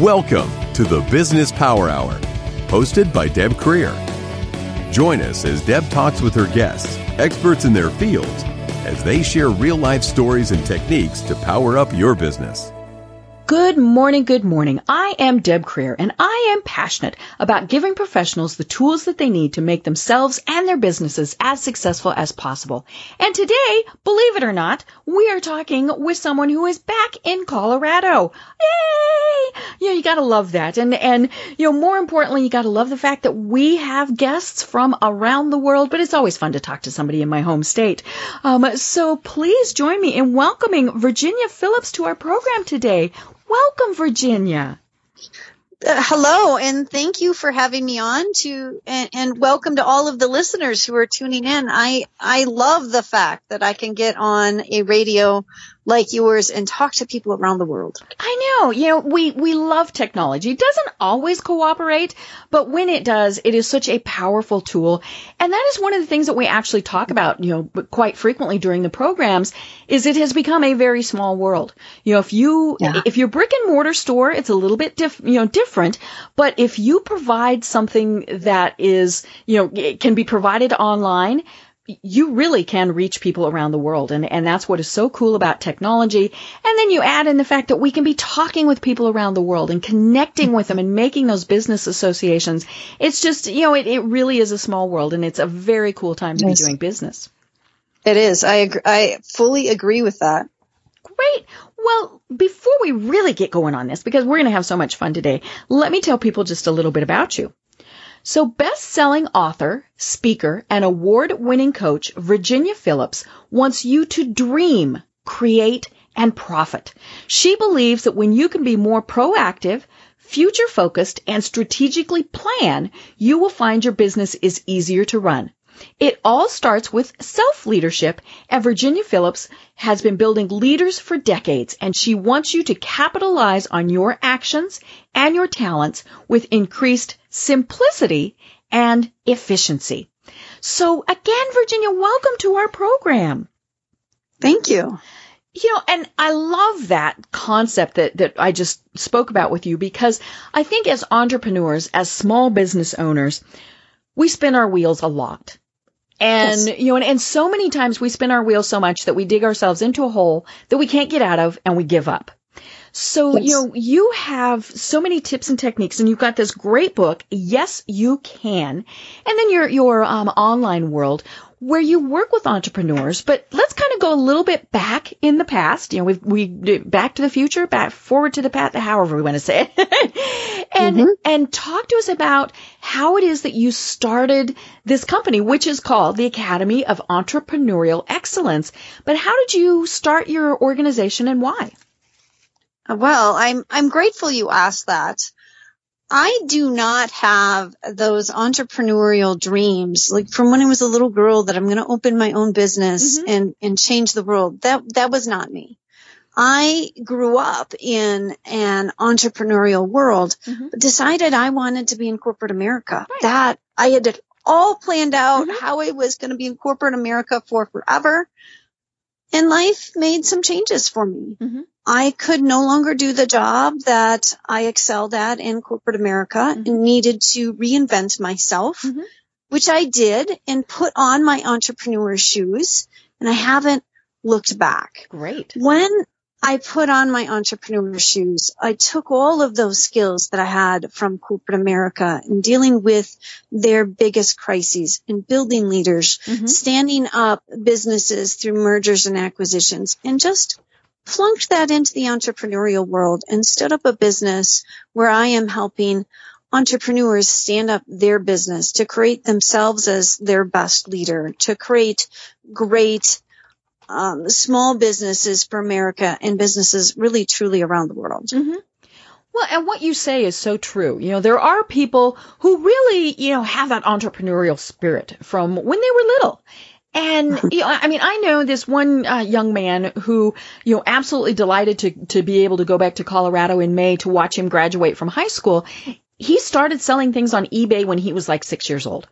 Welcome to the Business Power Hour, hosted by Deb Krier. Join us as Deb talks with her guests, experts in their fields, as they share real life stories and techniques to power up your business. Good morning, good morning. I am Deb Krier and I am passionate about giving professionals the tools that they need to make themselves and their businesses as successful as possible. And today, believe it or not, we are talking with someone who is back in Colorado. Yay! Yeah, you gotta love that. And, and, you know, more importantly, you gotta love the fact that we have guests from around the world, but it's always fun to talk to somebody in my home state. Um, so please join me in welcoming Virginia Phillips to our program today. Welcome, Virginia. Uh, hello, and thank you for having me on to, and, and, welcome to all of the listeners who are tuning in. I, I love the fact that I can get on a radio like yours and talk to people around the world. I know. You know, we, we love technology. It doesn't always cooperate, but when it does, it is such a powerful tool. And that is one of the things that we actually talk about, you know, quite frequently during the programs is it has become a very small world. You know, if you, yeah. if your brick and mortar store, it's a little bit diff, you know, different, but if you provide something that is, you know, can be provided online, you really can reach people around the world. And, and that's what is so cool about technology. And then you add in the fact that we can be talking with people around the world and connecting with them and making those business associations. It's just, you know, it, it really is a small world and it's a very cool time to yes. be doing business. It is. I agree. I fully agree with that. Great. Well, before we really get going on this, because we're going to have so much fun today, let me tell people just a little bit about you. So best-selling author, speaker, and award-winning coach Virginia Phillips wants you to dream, create, and profit. She believes that when you can be more proactive, future focused, and strategically plan, you will find your business is easier to run. It all starts with self leadership, and Virginia Phillips has been building leaders for decades, and she wants you to capitalize on your actions and your talents with increased simplicity and efficiency. So again, Virginia, welcome to our program. Thank you. You know, and I love that concept that, that I just spoke about with you because I think as entrepreneurs, as small business owners, we spin our wheels a lot. And, yes. you know, and, and so many times we spin our wheels so much that we dig ourselves into a hole that we can't get out of and we give up. So, yes. you know, you have so many tips and techniques and you've got this great book, Yes, You Can. And then your, your, um, online world where you work with entrepreneurs, but let's kind of go a little bit back in the past. You know, we we back to the future, back forward to the past, however we want to say it, and mm-hmm. and talk to us about how it is that you started this company, which is called the Academy of Entrepreneurial Excellence. But how did you start your organization and why? Well, I'm I'm grateful you asked that. I do not have those entrepreneurial dreams, like from when I was a little girl that I'm going to open my own business mm-hmm. and, and change the world. That, that was not me. I grew up in an entrepreneurial world, mm-hmm. but decided I wanted to be in corporate America. Right. That I had it all planned out mm-hmm. how I was going to be in corporate America for forever. And life made some changes for me. Mm-hmm. I could no longer do the job that I excelled at in corporate America mm-hmm. and needed to reinvent myself, mm-hmm. which I did and put on my entrepreneur shoes and I haven't looked back. Great. When I put on my entrepreneur shoes, I took all of those skills that I had from corporate America in dealing with their biggest crises and building leaders, mm-hmm. standing up businesses through mergers and acquisitions and just flunked that into the entrepreneurial world and stood up a business where I am helping entrepreneurs stand up their business to create themselves as their best leader, to create great um, small businesses for America and businesses really truly around the world. Mm-hmm. Well, and what you say is so true. You know, there are people who really, you know, have that entrepreneurial spirit from when they were little. And you know, I mean, I know this one uh, young man who, you know, absolutely delighted to to be able to go back to Colorado in May to watch him graduate from high school. He started selling things on eBay when he was like six years old,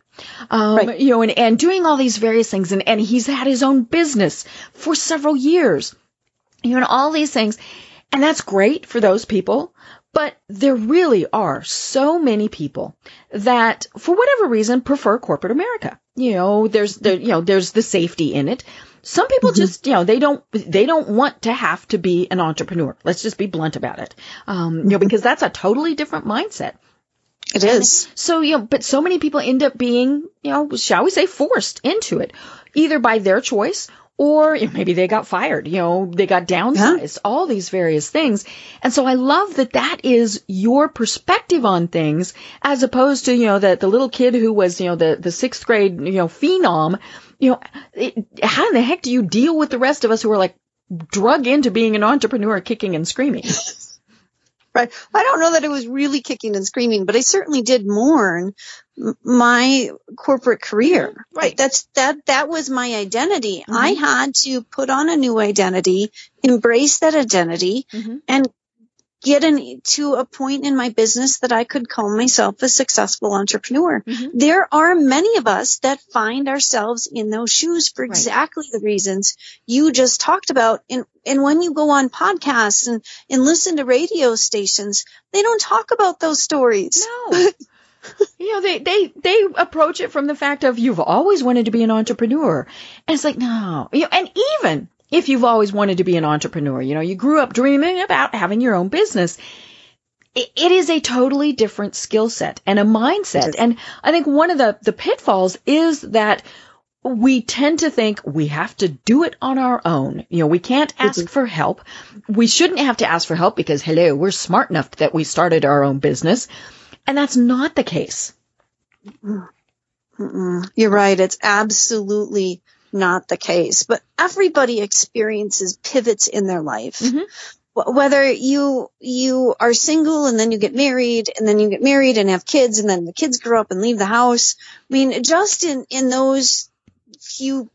um, right. you know, and, and doing all these various things, and and he's had his own business for several years, you know, and all these things, and that's great for those people. But there really are so many people that, for whatever reason, prefer corporate America. You know, there's the, you know, there's the safety in it. Some people mm-hmm. just, you know, they don't, they don't want to have to be an entrepreneur. Let's just be blunt about it. Um, you know, because that's a totally different mindset. It is. And so, you know, but so many people end up being, you know, shall we say forced into it, either by their choice or you know, maybe they got fired, you know, they got downsized, yeah. all these various things. And so I love that that is your perspective on things as opposed to, you know, the, the little kid who was, you know, the, the sixth grade, you know, phenom, you know, it, how in the heck do you deal with the rest of us who are like drug into being an entrepreneur kicking and screaming? right. I don't know that it was really kicking and screaming, but I certainly did mourn my corporate career. Right. That's that that was my identity. Mm-hmm. I had to put on a new identity, embrace that identity mm-hmm. and get in, to a point in my business that I could call myself a successful entrepreneur. Mm-hmm. There are many of us that find ourselves in those shoes for exactly the reasons you just talked about. And, and when you go on podcasts and, and listen to radio stations, they don't talk about those stories. No. you know, they, they, they approach it from the fact of you've always wanted to be an entrepreneur. And it's like, no, you know, and even if you've always wanted to be an entrepreneur, you know, you grew up dreaming about having your own business, it, it is a totally different skill set and a mindset. And I think one of the, the pitfalls is that we tend to think we have to do it on our own. You know, we can't mm-hmm. ask for help. We shouldn't have to ask for help because hello, we're smart enough that we started our own business. And that's not the case. Mm-mm. You're right. It's absolutely not the case. But everybody experiences pivots in their life. Mm-hmm whether you you are single and then you get married and then you get married and have kids and then the kids grow up and leave the house i mean just in in those few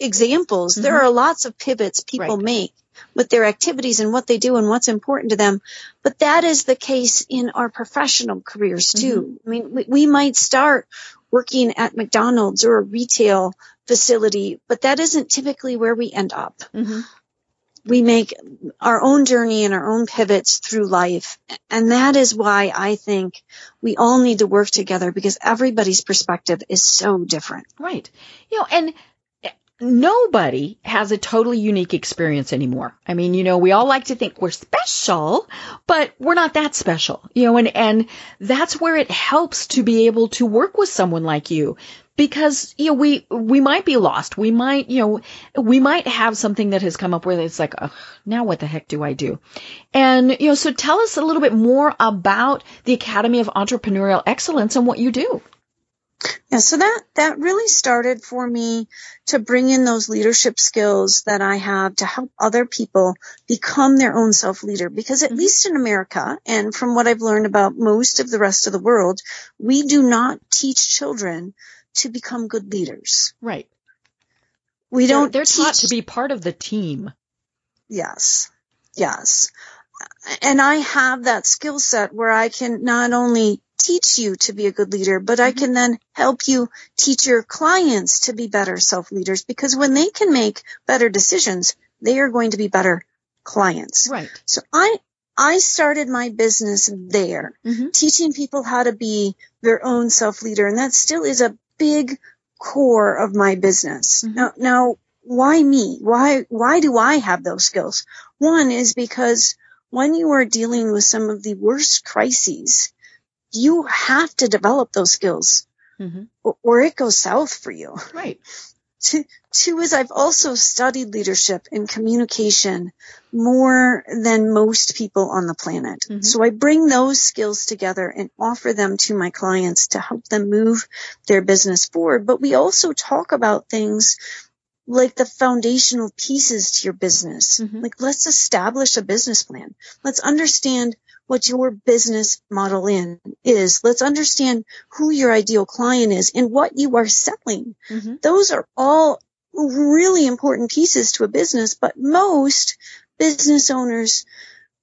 examples mm-hmm. there are lots of pivots people right. make with their activities and what they do and what's important to them. But that is the case in our professional careers too. Mm-hmm. I mean, we, we might start working at McDonald's or a retail facility, but that isn't typically where we end up. Mm-hmm. We make our own journey and our own pivots through life. And that is why I think we all need to work together because everybody's perspective is so different. Right. You know, and nobody has a totally unique experience anymore. I mean, you know, we all like to think we're special, but we're not that special, you know, and, and that's where it helps to be able to work with someone like you because, you know, we, we might be lost. We might, you know, we might have something that has come up where it's like, now what the heck do I do? And, you know, so tell us a little bit more about the Academy of Entrepreneurial Excellence and what you do. Yeah, so that, that really started for me to bring in those leadership skills that I have to help other people become their own self leader. Because at mm-hmm. least in America, and from what I've learned about most of the rest of the world, we do not teach children to become good leaders. Right. We they're, don't. They're teach... taught to be part of the team. Yes. Yes. And I have that skill set where I can not only teach you to be a good leader, but I mm-hmm. can then help you teach your clients to be better self leaders because when they can make better decisions, they are going to be better clients. Right. So I, I started my business there, mm-hmm. teaching people how to be their own self leader. And that still is a big core of my business. Mm-hmm. Now, now, why me? Why, why do I have those skills? One is because when you are dealing with some of the worst crises you have to develop those skills mm-hmm. or, or, it goes south for you. Right. two is I've also studied leadership and communication more than most people on the planet. Mm-hmm. So I bring those skills together and offer them to my clients to help them move their business forward. But we also talk about things like the foundational pieces to your business. Mm-hmm. Like let's establish a business plan. Let's understand what your business model in is. Let's understand who your ideal client is and what you are selling. Mm-hmm. Those are all really important pieces to a business, but most business owners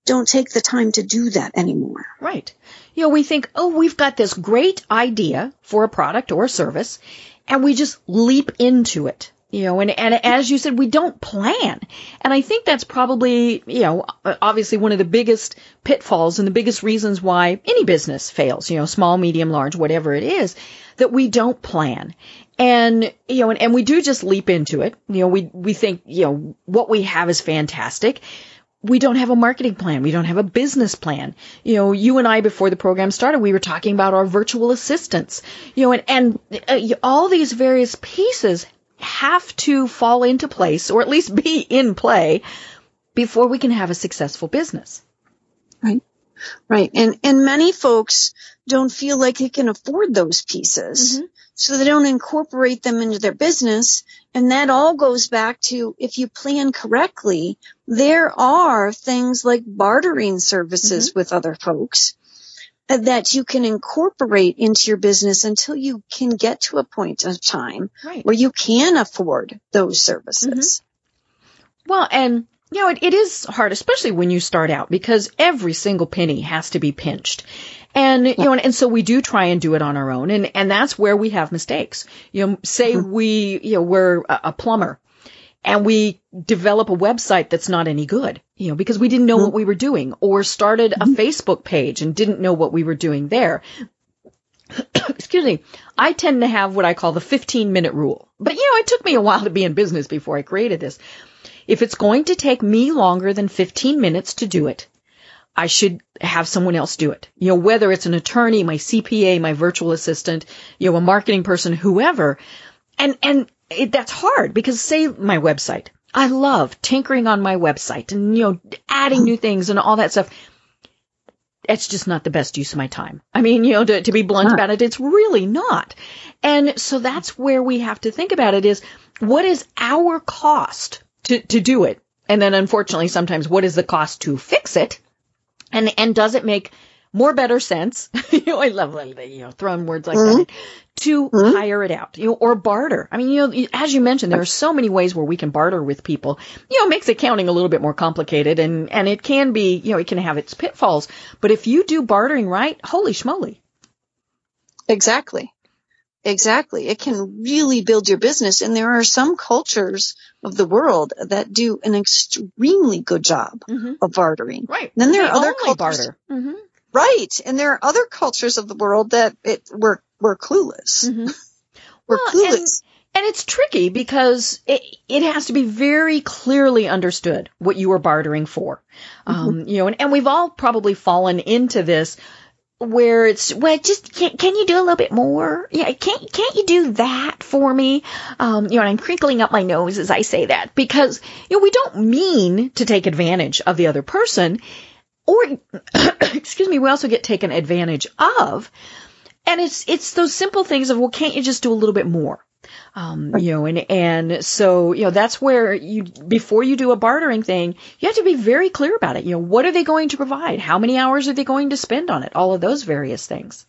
don't take the time to do that anymore. Right. You know, we think, oh, we've got this great idea for a product or a service, and we just leap into it You know, and, and as you said, we don't plan. And I think that's probably, you know, obviously one of the biggest pitfalls and the biggest reasons why any business fails, you know, small, medium, large, whatever it is, that we don't plan. And, you know, and, and we do just leap into it. You know, we, we think, you know, what we have is fantastic we don't have a marketing plan. We don't have a business plan. You know, you and I before the program started, we were talking about our virtual assistants. You know, and, and uh, all these various pieces have to fall into place or at least be in play before we can have a successful business. Right. Right. And, and many folks don't feel like they can afford those pieces. Mm-hmm. So they don't incorporate them into their business. And that all goes back to if you plan correctly, there are things like bartering services mm-hmm. with other folks that you can incorporate into your business until you can get to a point of time right. where you can afford those services. Mm-hmm. Well, and you know, it, it is hard, especially when you start out, because every single penny has to be pinched. And, you know, and, and, so we do try and do it on our own. And, and that's where we have mistakes. You know, say mm-hmm. we, you know, we're a, a, plumber and we develop a website that's not any good, you know, because we didn't know mm-hmm. what we were doing or started a mm-hmm. Facebook page and didn't know what we were doing there. Excuse me. I tend to have what I call the 15 minute rule. But, you know, it took me a while to be in business before I created this. If it's going to take me longer than 15 minutes to do it, I should have someone else do it. You know, whether it's an attorney, my CPA, my virtual assistant, you know, a marketing person, whoever. And, and it, that's hard because say my website. I love tinkering on my website and, you know, adding new things and all that stuff. It's just not the best use of my time. I mean, you know, to, to be blunt about it, it's really not. And so that's where we have to think about it is what is our cost to, to do it? And then unfortunately, sometimes what is the cost to fix it? And, and does it make more better sense? you know, I love, you know, throwing words like mm-hmm. that to mm-hmm. hire it out, you know, or barter. I mean, you know, as you mentioned, there are so many ways where we can barter with people. You know, it makes accounting a little bit more complicated and, and it can be, you know, it can have its pitfalls. But if you do bartering right, holy schmoly. Exactly. Exactly. It can really build your business. And there are some cultures of the world that do an extremely good job mm-hmm. of bartering. Right. then there they are other cultures. Mm-hmm. Right. And there are other cultures of the world that it, we're, we're clueless. Mm-hmm. we're well, clueless. And, and it's tricky because it, it has to be very clearly understood what you are bartering for. Mm-hmm. Um, you know, and, and we've all probably fallen into this where it's well just can, can you do a little bit more yeah can't can't you do that for me um you know and i'm crinkling up my nose as i say that because you know we don't mean to take advantage of the other person or excuse me we also get taken advantage of and it's it's those simple things of well can't you just do a little bit more um, you know, and, and so, you know, that's where you, before you do a bartering thing, you have to be very clear about it. You know, what are they going to provide? How many hours are they going to spend on it? All of those various things.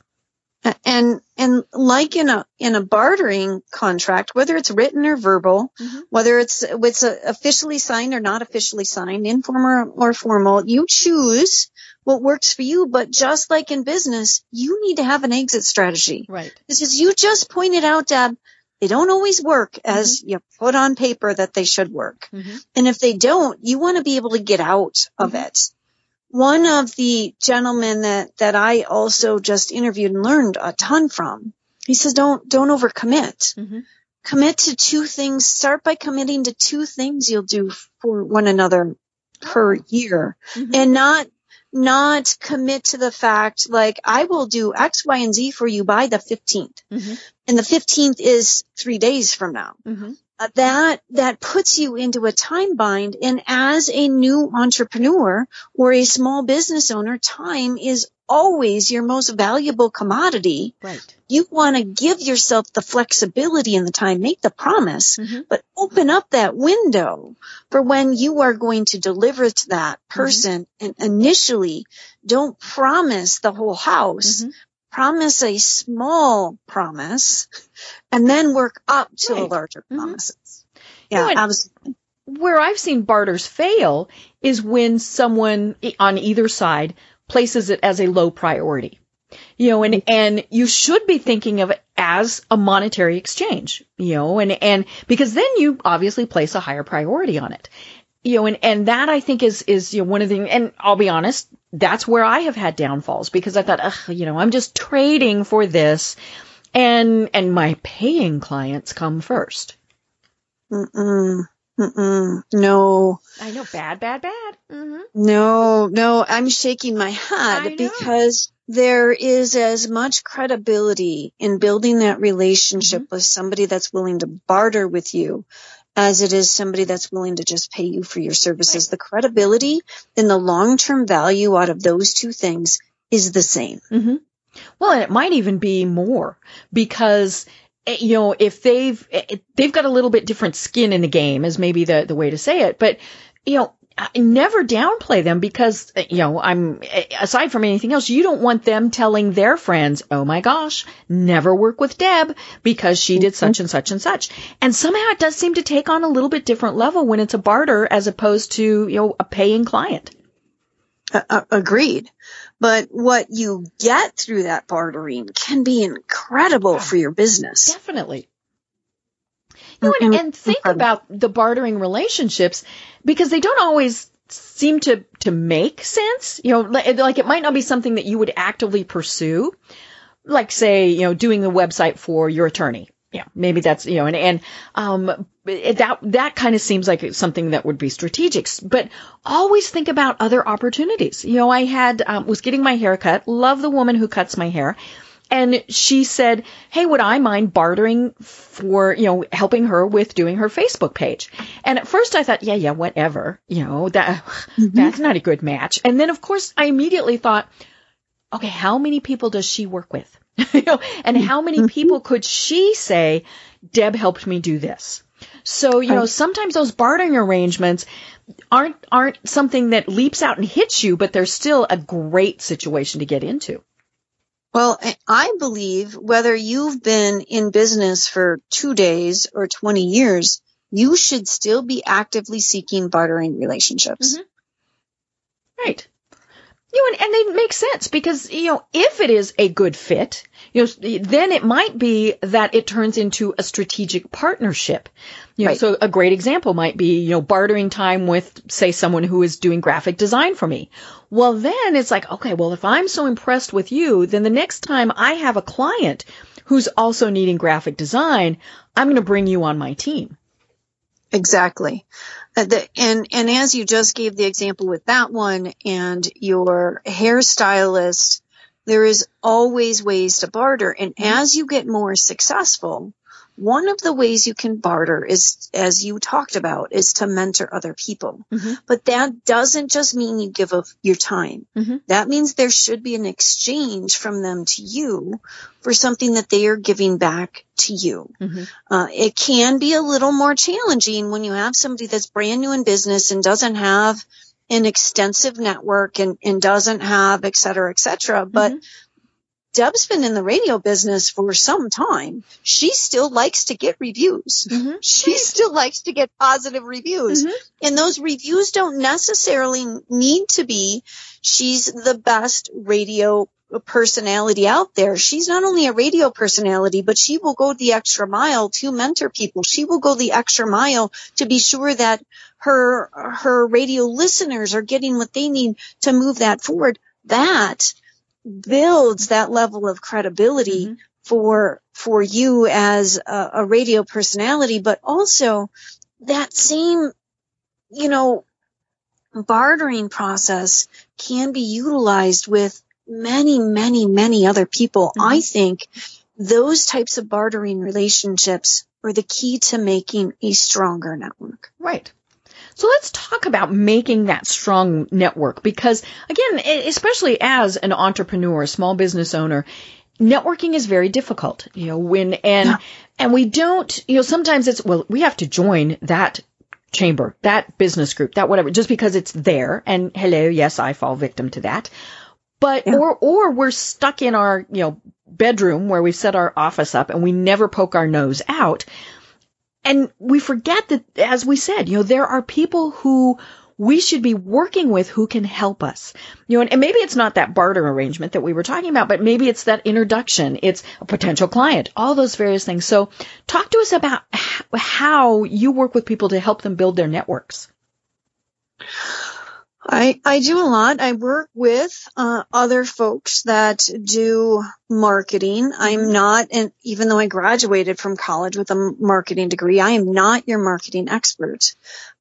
And, and like in a, in a bartering contract, whether it's written or verbal, mm-hmm. whether it's, it's officially signed or not officially signed, informal or formal, you choose what works for you. But just like in business, you need to have an exit strategy. Right. This is, you just pointed out, Deb, they don't always work as mm-hmm. you put on paper that they should work. Mm-hmm. And if they don't, you want to be able to get out of mm-hmm. it. One of the gentlemen that, that I also just interviewed and learned a ton from, he says, don't, don't overcommit. Mm-hmm. Commit to two things. Start by committing to two things you'll do for one another per year mm-hmm. and not not commit to the fact like I will do X, Y, and Z for you by the 15th. Mm-hmm. And the 15th is three days from now. Uh, that, that puts you into a time bind. And as a new entrepreneur or a small business owner, time is always your most valuable commodity. Right. You want to give yourself the flexibility and the time, make the promise, mm-hmm. but open up that window for when you are going to deliver to that mm-hmm. person. Mm-hmm. And initially don't promise the whole house. Mm-hmm. Promise a small promise and then work up to right. the larger mm-hmm. promises. Yeah, absolutely where I've seen barters fail is when someone on either side places it as a low priority. You know, and, and you should be thinking of it as a monetary exchange, you know, and, and because then you obviously place a higher priority on it. You know, and, and that I think is, is, you know, one of the, and I'll be honest, that's where I have had downfalls because I thought, ugh, you know, I'm just trading for this and, and my paying clients come first. Mm-mm. Mm-mm. No. I know, bad, bad, bad. Mm-hmm. No, no, I'm shaking my head because there is as much credibility in building that relationship mm-hmm. with somebody that's willing to barter with you as it is somebody that's willing to just pay you for your services. Right. The credibility and the long-term value out of those two things is the same. Mm-hmm. Well, and it might even be more because eh, you know if they've eh, they've got a little bit different skin in the game, is maybe the the way to say it. But you know, never downplay them because, you know, I'm, aside from anything else, you don't want them telling their friends, oh my gosh, never work with Deb because she did such and such and such. And somehow it does seem to take on a little bit different level when it's a barter as opposed to, you know, a paying client. Uh, agreed. But what you get through that bartering can be incredible for your business. Definitely. You know, and, and think about the bartering relationships because they don't always seem to to make sense. You know, like it might not be something that you would actively pursue, like say, you know, doing the website for your attorney. Yeah, maybe that's you know, and and um, that that kind of seems like something that would be strategic. But always think about other opportunities. You know, I had um, was getting my hair cut. Love the woman who cuts my hair. And she said, Hey, would I mind bartering for, you know, helping her with doing her Facebook page? And at first I thought, yeah, yeah, whatever. You know, that, mm-hmm. that's not a good match. And then of course I immediately thought, okay, how many people does she work with? you know, and how many mm-hmm. people could she say, Deb helped me do this? So, you know, sometimes those bartering arrangements aren't, aren't something that leaps out and hits you, but they're still a great situation to get into. Well, I believe whether you've been in business for two days or 20 years, you should still be actively seeking bartering relationships. Mm-hmm. Right. You know, and, and they make sense because, you know, if it is a good fit, you know, then it might be that it turns into a strategic partnership. You know, right. so a great example might be, you know, bartering time with, say, someone who is doing graphic design for me. Well, then it's like, okay, well, if I'm so impressed with you, then the next time I have a client who's also needing graphic design, I'm going to bring you on my team. Exactly. Uh, the, and, and as you just gave the example with that one and your hairstylist there is always ways to barter. And mm-hmm. as you get more successful, one of the ways you can barter is, as you talked about, is to mentor other people. Mm-hmm. But that doesn't just mean you give up your time. Mm-hmm. That means there should be an exchange from them to you for something that they are giving back to you. Mm-hmm. Uh, it can be a little more challenging when you have somebody that's brand new in business and doesn't have an extensive network and, and doesn't have et cetera, et cetera. But mm-hmm. Deb's been in the radio business for some time. She still likes to get reviews. Mm-hmm. She still likes to get positive reviews. Mm-hmm. And those reviews don't necessarily need to be she's the best radio personality out there. She's not only a radio personality, but she will go the extra mile to mentor people. She will go the extra mile to be sure that her, her radio listeners are getting what they need to move that forward. That builds that level of credibility mm-hmm. for, for you as a, a radio personality, but also that same, you know, bartering process can be utilized with many, many, many other people. Mm-hmm. I think those types of bartering relationships are the key to making a stronger network. Right. So let's talk about making that strong network because again, especially as an entrepreneur, a small business owner, networking is very difficult, you know, when, and, yeah. and we don't, you know, sometimes it's, well, we have to join that chamber, that business group, that whatever, just because it's there. And hello, yes, I fall victim to that. But, yeah. or, or we're stuck in our, you know, bedroom where we set our office up and we never poke our nose out. And we forget that, as we said, you know, there are people who we should be working with who can help us. You know, and, and maybe it's not that barter arrangement that we were talking about, but maybe it's that introduction. It's a potential client, all those various things. So talk to us about how you work with people to help them build their networks. I, I do a lot. I work with uh, other folks that do marketing. I'm not, and even though I graduated from college with a marketing degree, I am not your marketing expert.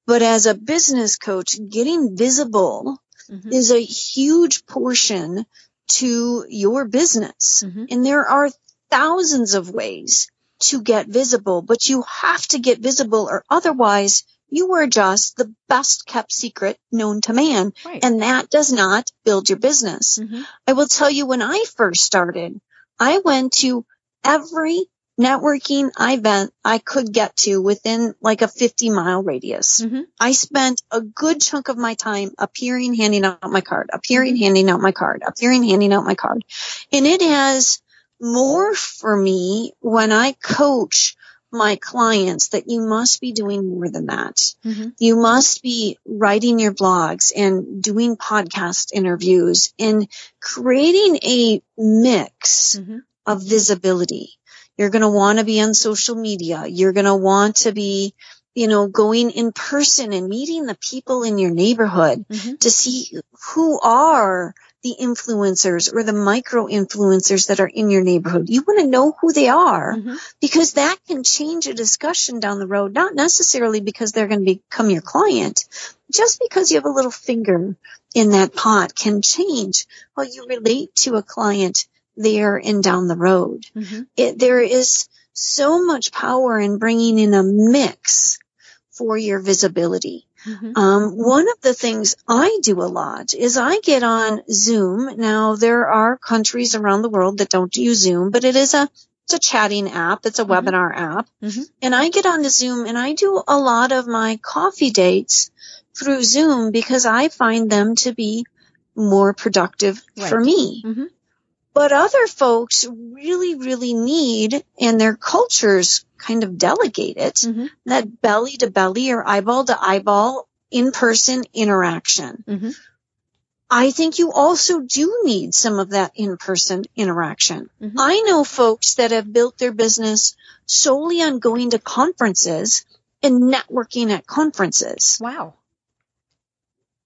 But as a business coach, getting visible mm-hmm. is a huge portion to your business. Mm-hmm. And there are thousands of ways to get visible, but you have to get visible or otherwise you were just the best kept secret known to man. Right. And that does not build your business. Mm-hmm. I will tell you when I first started, I went to every networking event I could get to within like a 50 mile radius. Mm-hmm. I spent a good chunk of my time appearing, handing out my card, appearing, mm-hmm. handing out my card, appearing, handing out my card. And it has more for me when I coach my clients that you must be doing more than that. Mm-hmm. You must be writing your blogs and doing podcast interviews and creating a mix mm-hmm. of visibility. You're going to want to be on social media. You're going to want to be, you know, going in person and meeting the people in your neighborhood mm-hmm. to see who are the influencers or the micro influencers that are in your neighborhood. You want to know who they are mm-hmm. because that can change a discussion down the road, not necessarily because they're going to become your client. Just because you have a little finger in that pot can change how you relate to a client there and down the road. Mm-hmm. It, there is so much power in bringing in a mix for your visibility. Mm-hmm. Um, one of the things I do a lot is I get on Zoom. Now there are countries around the world that don't use Zoom, but it is a it's a chatting app. It's a mm-hmm. webinar app. Mm-hmm. And I get on to Zoom and I do a lot of my coffee dates through Zoom because I find them to be more productive right. for me. But other folks really, really need, and their cultures kind of delegate it, mm-hmm. that belly to belly or eyeball to eyeball in person interaction. Mm-hmm. I think you also do need some of that in person interaction. Mm-hmm. I know folks that have built their business solely on going to conferences and networking at conferences. Wow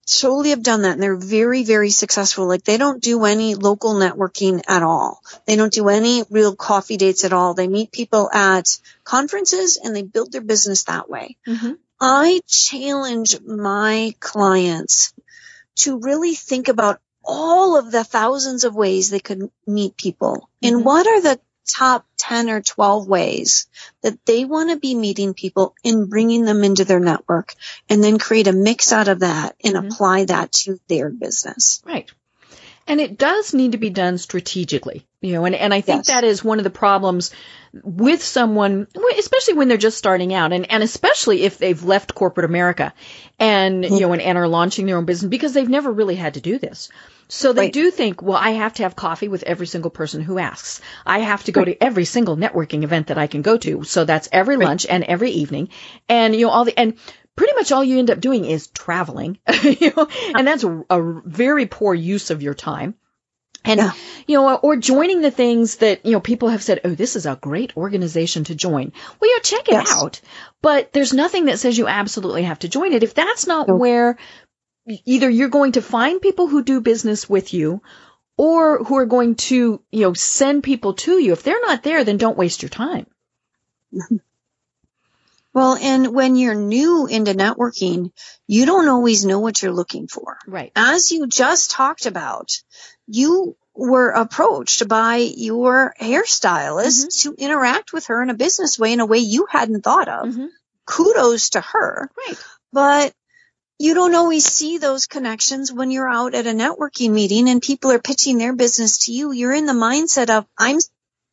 solely have done that and they're very, very successful. Like they don't do any local networking at all. They don't do any real coffee dates at all. They meet people at conferences and they build their business that way. Mm-hmm. I challenge my clients to really think about all of the thousands of ways they could meet people mm-hmm. and what are the top 10 or 12 ways that they want to be meeting people and bringing them into their network and then create a mix out of that and mm-hmm. apply that to their business. Right. And it does need to be done strategically, you know, and, and I think yes. that is one of the problems with someone, especially when they're just starting out and, and especially if they've left corporate America and, mm-hmm. you know, and, and are launching their own business because they've never really had to do this. So they right. do think, well, I have to have coffee with every single person who asks. I have to go right. to every single networking event that I can go to. So that's every right. lunch and every evening. And, you know, all the, and pretty much all you end up doing is traveling, you know, and that's a, a very poor use of your time. And, yeah. you know, or joining the things that, you know, people have said, oh, this is a great organization to join. Well, you check it yes. out, but there's nothing that says you absolutely have to join it. If that's not nope. where either you're going to find people who do business with you or who are going to, you know, send people to you. If they're not there, then don't waste your time. Well, and when you're new into networking, you don't always know what you're looking for. Right. As you just talked about, you were approached by your hairstylist mm-hmm. to interact with her in a business way in a way you hadn't thought of. Mm-hmm. Kudos to her. Right. But you don't always see those connections when you're out at a networking meeting and people are pitching their business to you. You're in the mindset of, I'm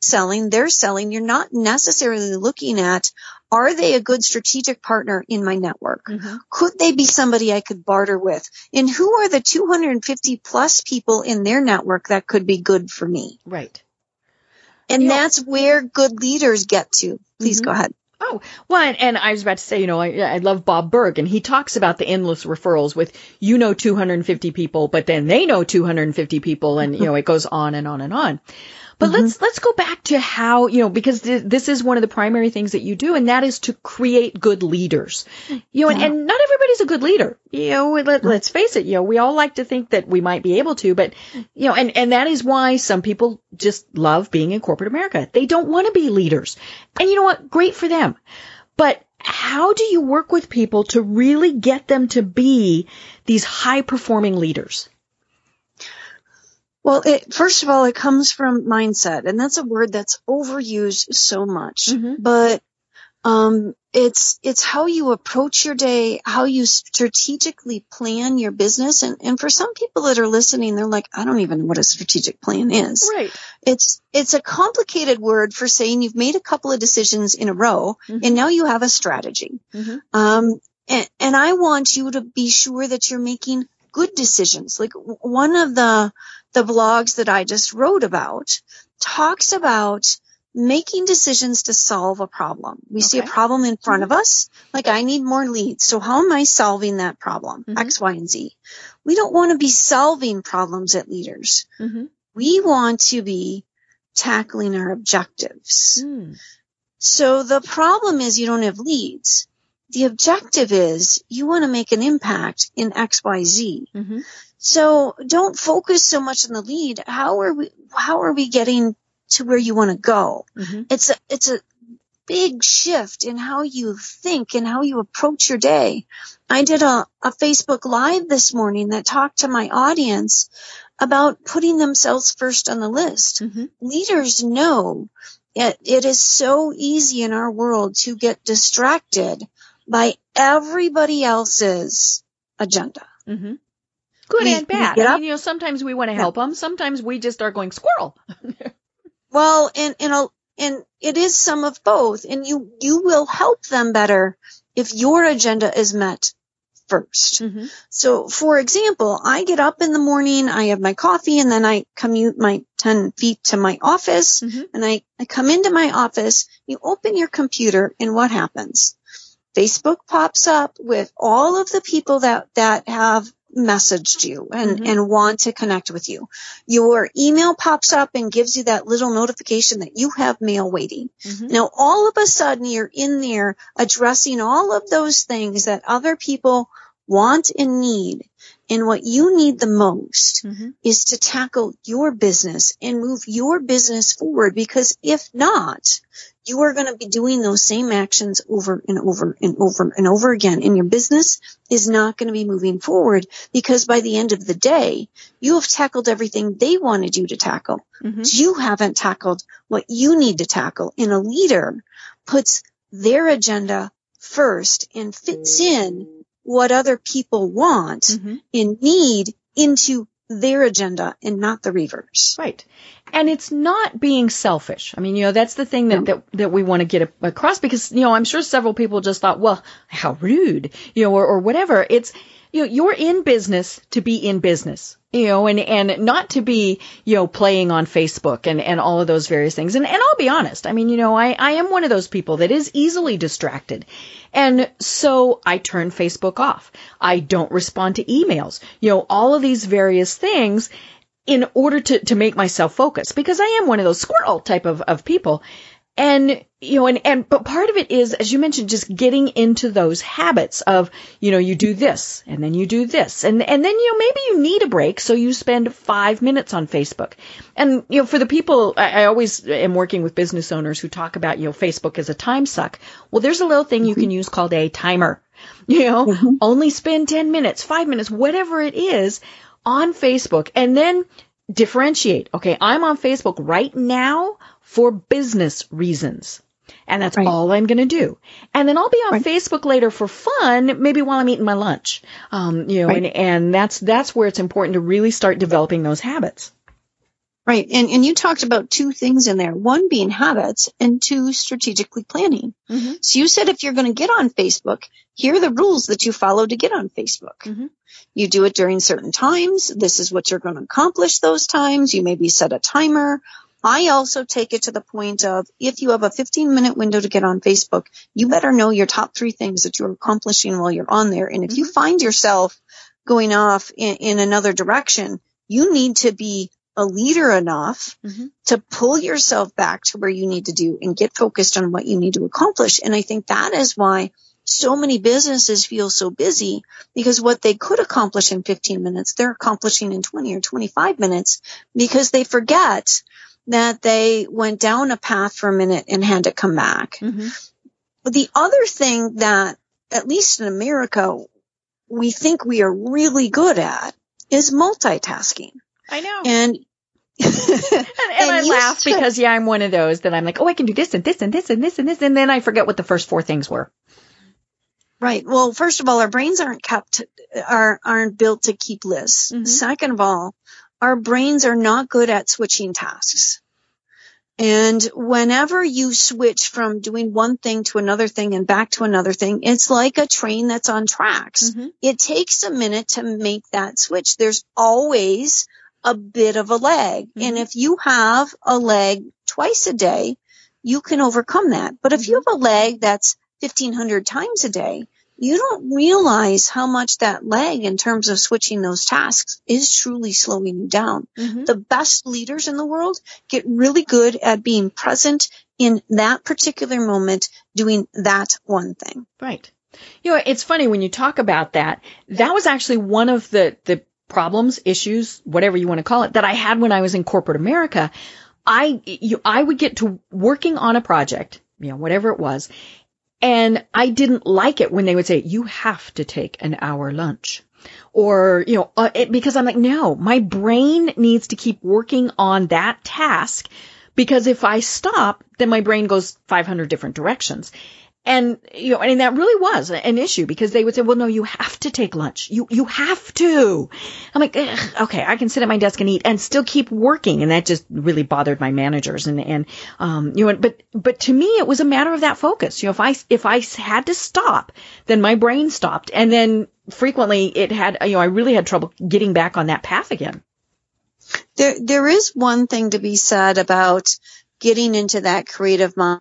selling, they're selling. You're not necessarily looking at, are they a good strategic partner in my network? Mm-hmm. Could they be somebody I could barter with? And who are the 250 plus people in their network that could be good for me? Right. And that's where good leaders get to. Please mm-hmm. go ahead. Oh, well, and, and, I was about to say, you know, I, I love Bob Burg, and he talks about the endless referrals with, you know, 250 people, but then they know 250 people, and, you know, it goes on and on and on. But mm-hmm. let's let's go back to how you know because th- this is one of the primary things that you do, and that is to create good leaders. You know, yeah. and, and, not everybody's a good leader. You know, let, let's face it. You know, we all like to think that we might be able to, but you know, and and that is why some people just love being in corporate America. They don't want to be leaders, and you know what? Great for them. But how do you work with people to really get them to be these high performing leaders? Well, it, first of all, it comes from mindset, and that's a word that's overused so much. Mm-hmm. But um, it's it's how you approach your day, how you strategically plan your business, and and for some people that are listening, they're like, I don't even know what a strategic plan is. Right. It's it's a complicated word for saying you've made a couple of decisions in a row, mm-hmm. and now you have a strategy. Mm-hmm. Um, and, and I want you to be sure that you're making good decisions. Like one of the the blogs that I just wrote about talks about making decisions to solve a problem. We okay. see a problem in front of us, like I need more leads. So how am I solving that problem? Mm-hmm. X, Y, and Z. We don't want to be solving problems at leaders. Mm-hmm. We want to be tackling our objectives. Mm. So the problem is you don't have leads. The objective is you want to make an impact in X, Y, Z. Mm-hmm. So don't focus so much on the lead. How are we, how are we getting to where you want to go? Mm-hmm. It's a, it's a big shift in how you think and how you approach your day. I did a, a Facebook live this morning that talked to my audience about putting themselves first on the list. Mm-hmm. Leaders know it, it is so easy in our world to get distracted by everybody else's agenda. Mm-hmm. Good we, and bad. I mean, you know, sometimes we want to help yeah. them. Sometimes we just are going squirrel. well, and, and, a, and it is some of both. And you, you will help them better if your agenda is met 1st mm-hmm. So for example, I get up in the morning, I have my coffee and then I commute my 10 feet to my office mm-hmm. and I, I come into my office, you open your computer and what happens? Facebook pops up with all of the people that, that have messaged you and, mm-hmm. and want to connect with you. Your email pops up and gives you that little notification that you have mail waiting. Mm-hmm. Now all of a sudden you're in there addressing all of those things that other people want and need. And what you need the most mm-hmm. is to tackle your business and move your business forward because if not, you are going to be doing those same actions over and over and over and over again. And your business is not going to be moving forward because by the end of the day, you have tackled everything they wanted you to tackle. Mm-hmm. You haven't tackled what you need to tackle. And a leader puts their agenda first and fits in what other people want mm-hmm. and need into their agenda and not the reverse. Right. And it's not being selfish. I mean, you know, that's the thing that, that, that we want to get across because, you know, I'm sure several people just thought, well, how rude, you know, or, or whatever. It's, you know, you're in business to be in business, you know, and, and not to be, you know, playing on Facebook and, and all of those various things. And, and I'll be honest. I mean, you know, I, I am one of those people that is easily distracted. And so I turn Facebook off. I don't respond to emails, you know, all of these various things in order to, to make myself focus because I am one of those squirrel type of, of people. And, you know, and, and, but part of it is, as you mentioned, just getting into those habits of, you know, you do this and then you do this and, and then, you know, maybe you need a break. So you spend five minutes on Facebook. And, you know, for the people, I, I always am working with business owners who talk about, you know, Facebook as a time suck. Well, there's a little thing you can mm-hmm. use called a timer. You know, mm-hmm. only spend 10 minutes, five minutes, whatever it is on Facebook and then differentiate. Okay. I'm on Facebook right now for business reasons. And that's right. all I'm going to do. And then I'll be on right. Facebook later for fun, maybe while I'm eating my lunch. Um, you know, right. and, and that's, that's where it's important to really start developing those habits. Right. And, and you talked about two things in there. One being habits and two strategically planning. Mm-hmm. So you said if you're going to get on Facebook, here are the rules that you follow to get on Facebook. Mm-hmm. You do it during certain times. This is what you're going to accomplish those times. You maybe set a timer I also take it to the point of if you have a 15 minute window to get on Facebook, you better know your top three things that you're accomplishing while you're on there. And if mm-hmm. you find yourself going off in, in, another direction, you need to be a leader enough mm-hmm. to pull yourself back to where you need to do and get focused on what you need to accomplish. And I think that is why so many businesses feel so busy because what they could accomplish in 15 minutes, they're accomplishing in 20 or 25 minutes because they forget that they went down a path for a minute and had to come back. Mm-hmm. But the other thing that, at least in America, we think we are really good at is multitasking. I know. And and, and, and, I laugh to, because yeah, I'm one of those that I'm like, oh, I can do this and this and this and this and this, and then I forget what the first four things were. Right. Well, first of all, our brains aren't kept, are, aren't built to keep lists. Mm-hmm. Second of all, our brains are not good at switching tasks. And whenever you switch from doing one thing to another thing and back to another thing, it's like a train that's on tracks. Mm-hmm. It takes a minute to make that switch. There's always a bit of a lag. Mm-hmm. And if you have a lag twice a day, you can overcome that. But if you mm-hmm. have a lag that's 1500 times a day, you don't realize how much that lag in terms of switching those tasks is truly slowing you down. Mm-hmm. The best leaders in the world get really good at being present in that particular moment, doing that one thing. Right. You know, it's funny when you talk about that. That was actually one of the, the problems, issues, whatever you want to call it, that I had when I was in corporate America. I, you, I would get to working on a project, you know, whatever it was, and I didn't like it when they would say, you have to take an hour lunch. Or, you know, uh, it, because I'm like, no, my brain needs to keep working on that task because if I stop, then my brain goes 500 different directions. And, you know, and that really was an issue because they would say, well, no, you have to take lunch. You, you have to. I'm like, okay, I can sit at my desk and eat and still keep working. And that just really bothered my managers. And, and, um, you know, but, but to me, it was a matter of that focus. You know, if I, if I had to stop, then my brain stopped. And then frequently it had, you know, I really had trouble getting back on that path again. There, there is one thing to be said about getting into that creative mind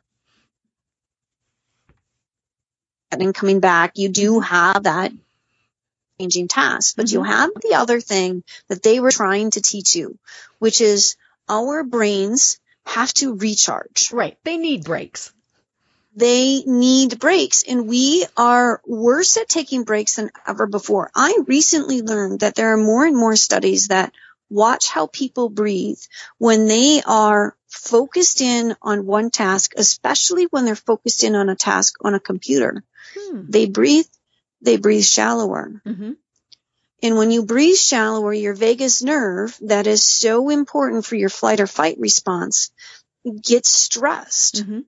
and coming back, you do have that changing task, but mm-hmm. you have the other thing that they were trying to teach you, which is our brains have to recharge. Right. They need breaks. They need breaks and we are worse at taking breaks than ever before. I recently learned that there are more and more studies that watch how people breathe when they are focused in on one task, especially when they're focused in on a task on a computer. Hmm. They breathe, they breathe shallower. Mm-hmm. And when you breathe shallower, your vagus nerve that is so important for your flight or fight response gets stressed. Mm-hmm.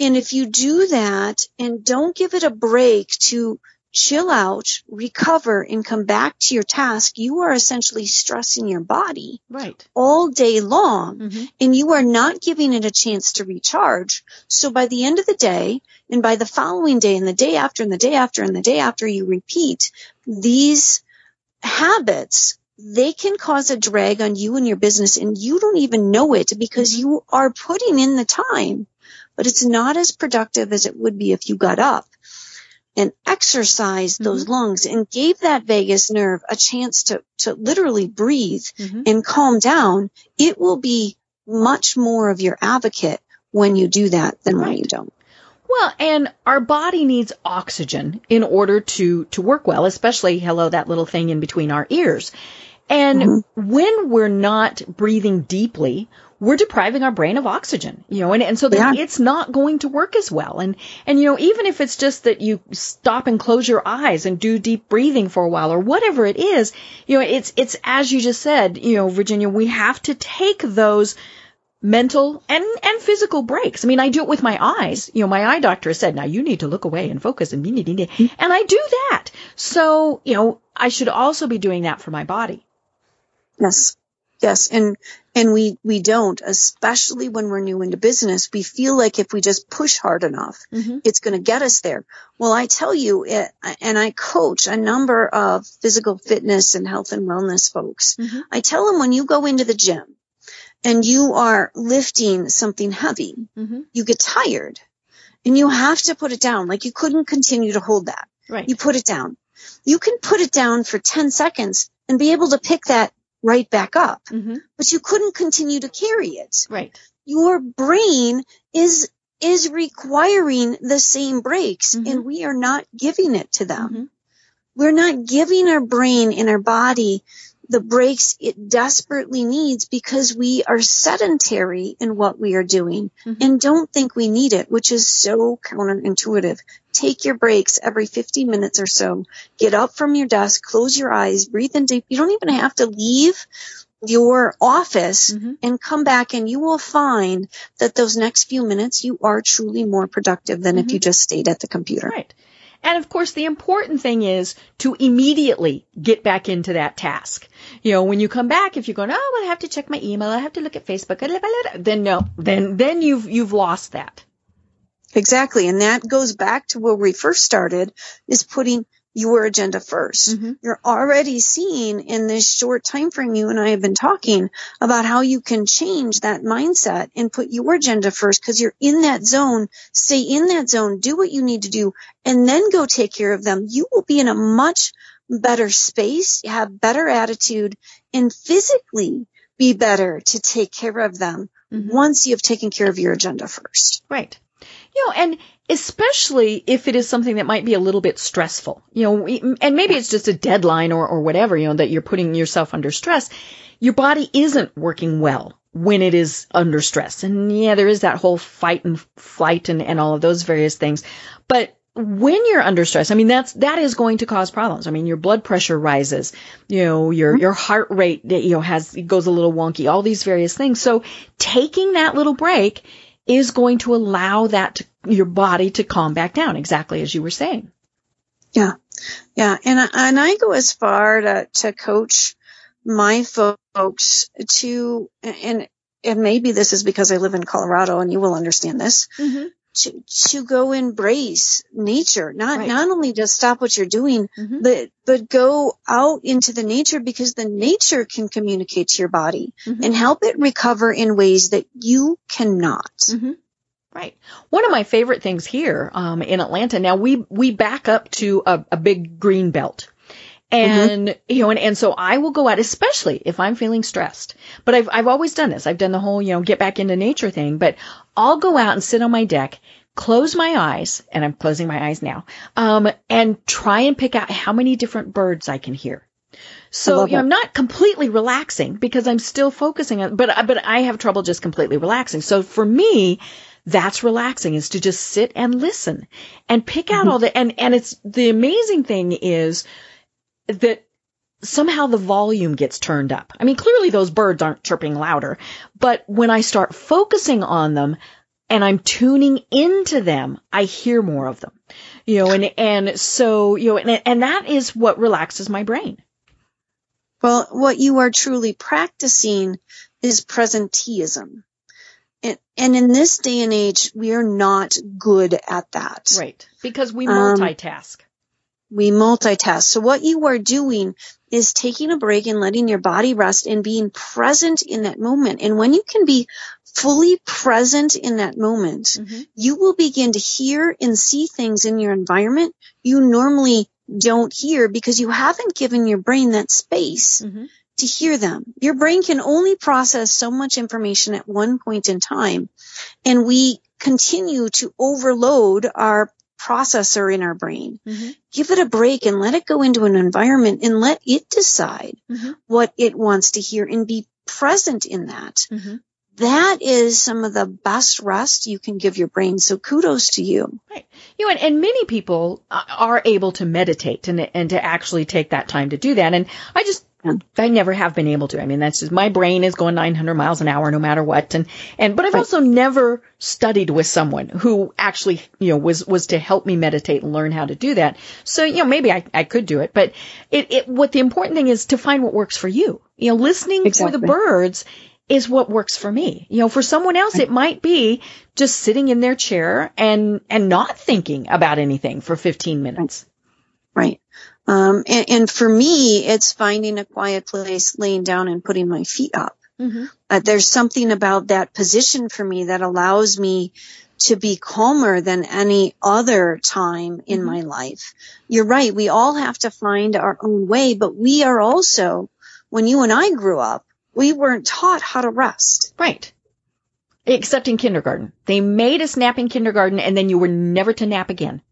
And if you do that and don't give it a break to chill out, recover, and come back to your task, you are essentially stressing your body right. all day long mm-hmm. and you are not giving it a chance to recharge. So by the end of the day and by the following day and the day after and the day after and the day after you repeat these habits, they can cause a drag on you and your business and you don't even know it because mm-hmm. you are putting in the time, but it's not as productive as it would be if you got up and exercised mm-hmm. those lungs and gave that vagus nerve a chance to, to literally breathe mm-hmm. and calm down, it will be much more of your advocate when you do that than right. when you don't. Well, and our body needs oxygen in order to, to work well, especially, hello, that little thing in between our ears. And mm-hmm. when we're not breathing deeply, we're depriving our brain of oxygen, you know, and, and so yeah. it's not going to work as well. And, and, you know, even if it's just that you stop and close your eyes and do deep breathing for a while or whatever it is, you know, it's, it's as you just said, you know, Virginia, we have to take those mental and, and physical breaks. I mean, I do it with my eyes. You know, my eye doctor has said, now you need to look away and focus and, and I do that. So, you know, I should also be doing that for my body. Yes. Yes. And, and we, we don't, especially when we're new into business. We feel like if we just push hard enough, mm-hmm. it's going to get us there. Well, I tell you, it, and I coach a number of physical fitness and health and wellness folks. Mm-hmm. I tell them when you go into the gym and you are lifting something heavy, Mm-hmm. you get tired and you have to put it down. Like you couldn't continue to hold that. Right. You put it down. You can put it down for 10 seconds and be able to pick that right back up, mm-hmm. but you couldn't continue to carry it. Right. Your brain is is requiring the same breaks Mhm. and we are not giving it to them. Mhm. We're not giving our brain and our body the breaks it desperately needs because we are sedentary in what we are doing Mhm. and don't think we need it, which is so counterintuitive. Take your breaks every 50 minutes or so. Get up from your desk, close your eyes, breathe in deep. You don't even have to leave your office Mhm. and come back and you will find that those next few minutes you are truly more productive than if Mhm. you just stayed at the computer. Right. And of course, the important thing is to immediately get back into that task. You know, when you come back, if you're going, oh, well, I have to check my email, I have to look at Facebook, then no, then, then you've, you've lost that. Exactly. And that goes back to where we first started is putting your agenda 1st Mhm. You're already seeing in this short time frame you and I have been talking about how you can change that mindset and put your agenda first because you're in that zone. Stay in that zone, do what you need to do, and then go take care of them. You will be in a much better space, have better attitude, and physically be better to take care of them Mhm. once you have taken care of your agenda first. Right. You know, and especially if it is something that might be a little bit stressful, you know, and maybe it's just a deadline or, or whatever, you know, that you're putting yourself under stress. Your body isn't working well when it is under stress. And yeah, there is that whole fight and flight and, and all of those various things. But when you're under stress, I mean, that's, that is going to cause problems. I mean, your blood pressure rises, you know, your, mm-hmm. your heart rate, you know, has, goes a little wonky, all these various things. So taking that little break is going to allow that to, your body to calm back down, exactly as you were saying. Yeah. Yeah. And, I- and I go as far to, to coach my folks to, and, and maybe this is because I live in Colorado and you will understand this, Mm-hmm. to, to go embrace nature, not, Right. not only to stop what you're doing, Mm-hmm. but, but go out into the nature because the nature can communicate to your body Mhm. and help it recover in ways that you cannot. Mm-hmm. Right. One of my favorite things here um, in Atlanta. Now we we back up to a, a big green belt, and you know, and, and so I will go out, especially if I'm feeling stressed. But I've I've always done this. I've done the whole you know get back into nature thing. But I'll go out and sit on my deck, close my eyes, and I'm closing my eyes now, um, and try and pick out how many different birds I can hear. So you know. I'm not completely relaxing because I'm still focusing on, but but I have trouble just completely relaxing. So for me, that's relaxing is to just sit and listen and pick out mm-hmm. all the and and it's the amazing thing is that somehow the volume gets turned up. I mean, clearly those birds aren't chirping louder, but when I start focusing on them and I'm tuning into them, I hear more of them. You know, and and so, you know, and and that is what relaxes my brain. Well, what you are truly practicing is presenteeism. And, and in this day and age, we are not good at that. Right. Because we Um, multitask. We multitask. So what you are doing is taking a break and letting your body rest and being present in that moment. And when you can be fully present in that moment, Mhm. you will begin to hear and see things in your environment you normally don't hear because you haven't given your brain that space Mhm. To hear them. Your brain can only process so much information at one point in time. And we continue to overload our processor in our brain. Mhm. Give it a break and let it go into an environment and let it decide Mhm. what it wants to hear and be present in that. Mhm. That is some of the best rest you can give your brain. So kudos to you. Right. You know, and, and many people uh, are able to meditate and, and to actually take that time to do that. And I just, I never have been able to. I mean, that's just, my brain is going 900 miles an hour no matter what. And, and, but I've Right. also never studied with someone who actually, you know, was, was to help me meditate and learn how to do that. So, you know, maybe I, I could do it, but it, it, what the important thing is to find what works for you. You know, listening for the birds is what works for me. You know, for someone else, it might be just sitting in their chair and, and not thinking about anything for 15 minutes. Right. Um, and, and for me, it's finding a quiet place, laying down and putting my feet up. Mm-hmm. Uh, there's something about that position for me that allows me to be calmer than any other time in mm-hmm. my life. You're right. We all have to find our own way, but we are also, when you and I grew up, we weren't taught how to rest. Right. Except in kindergarten. They made us nap in kindergarten and then you were never to nap again.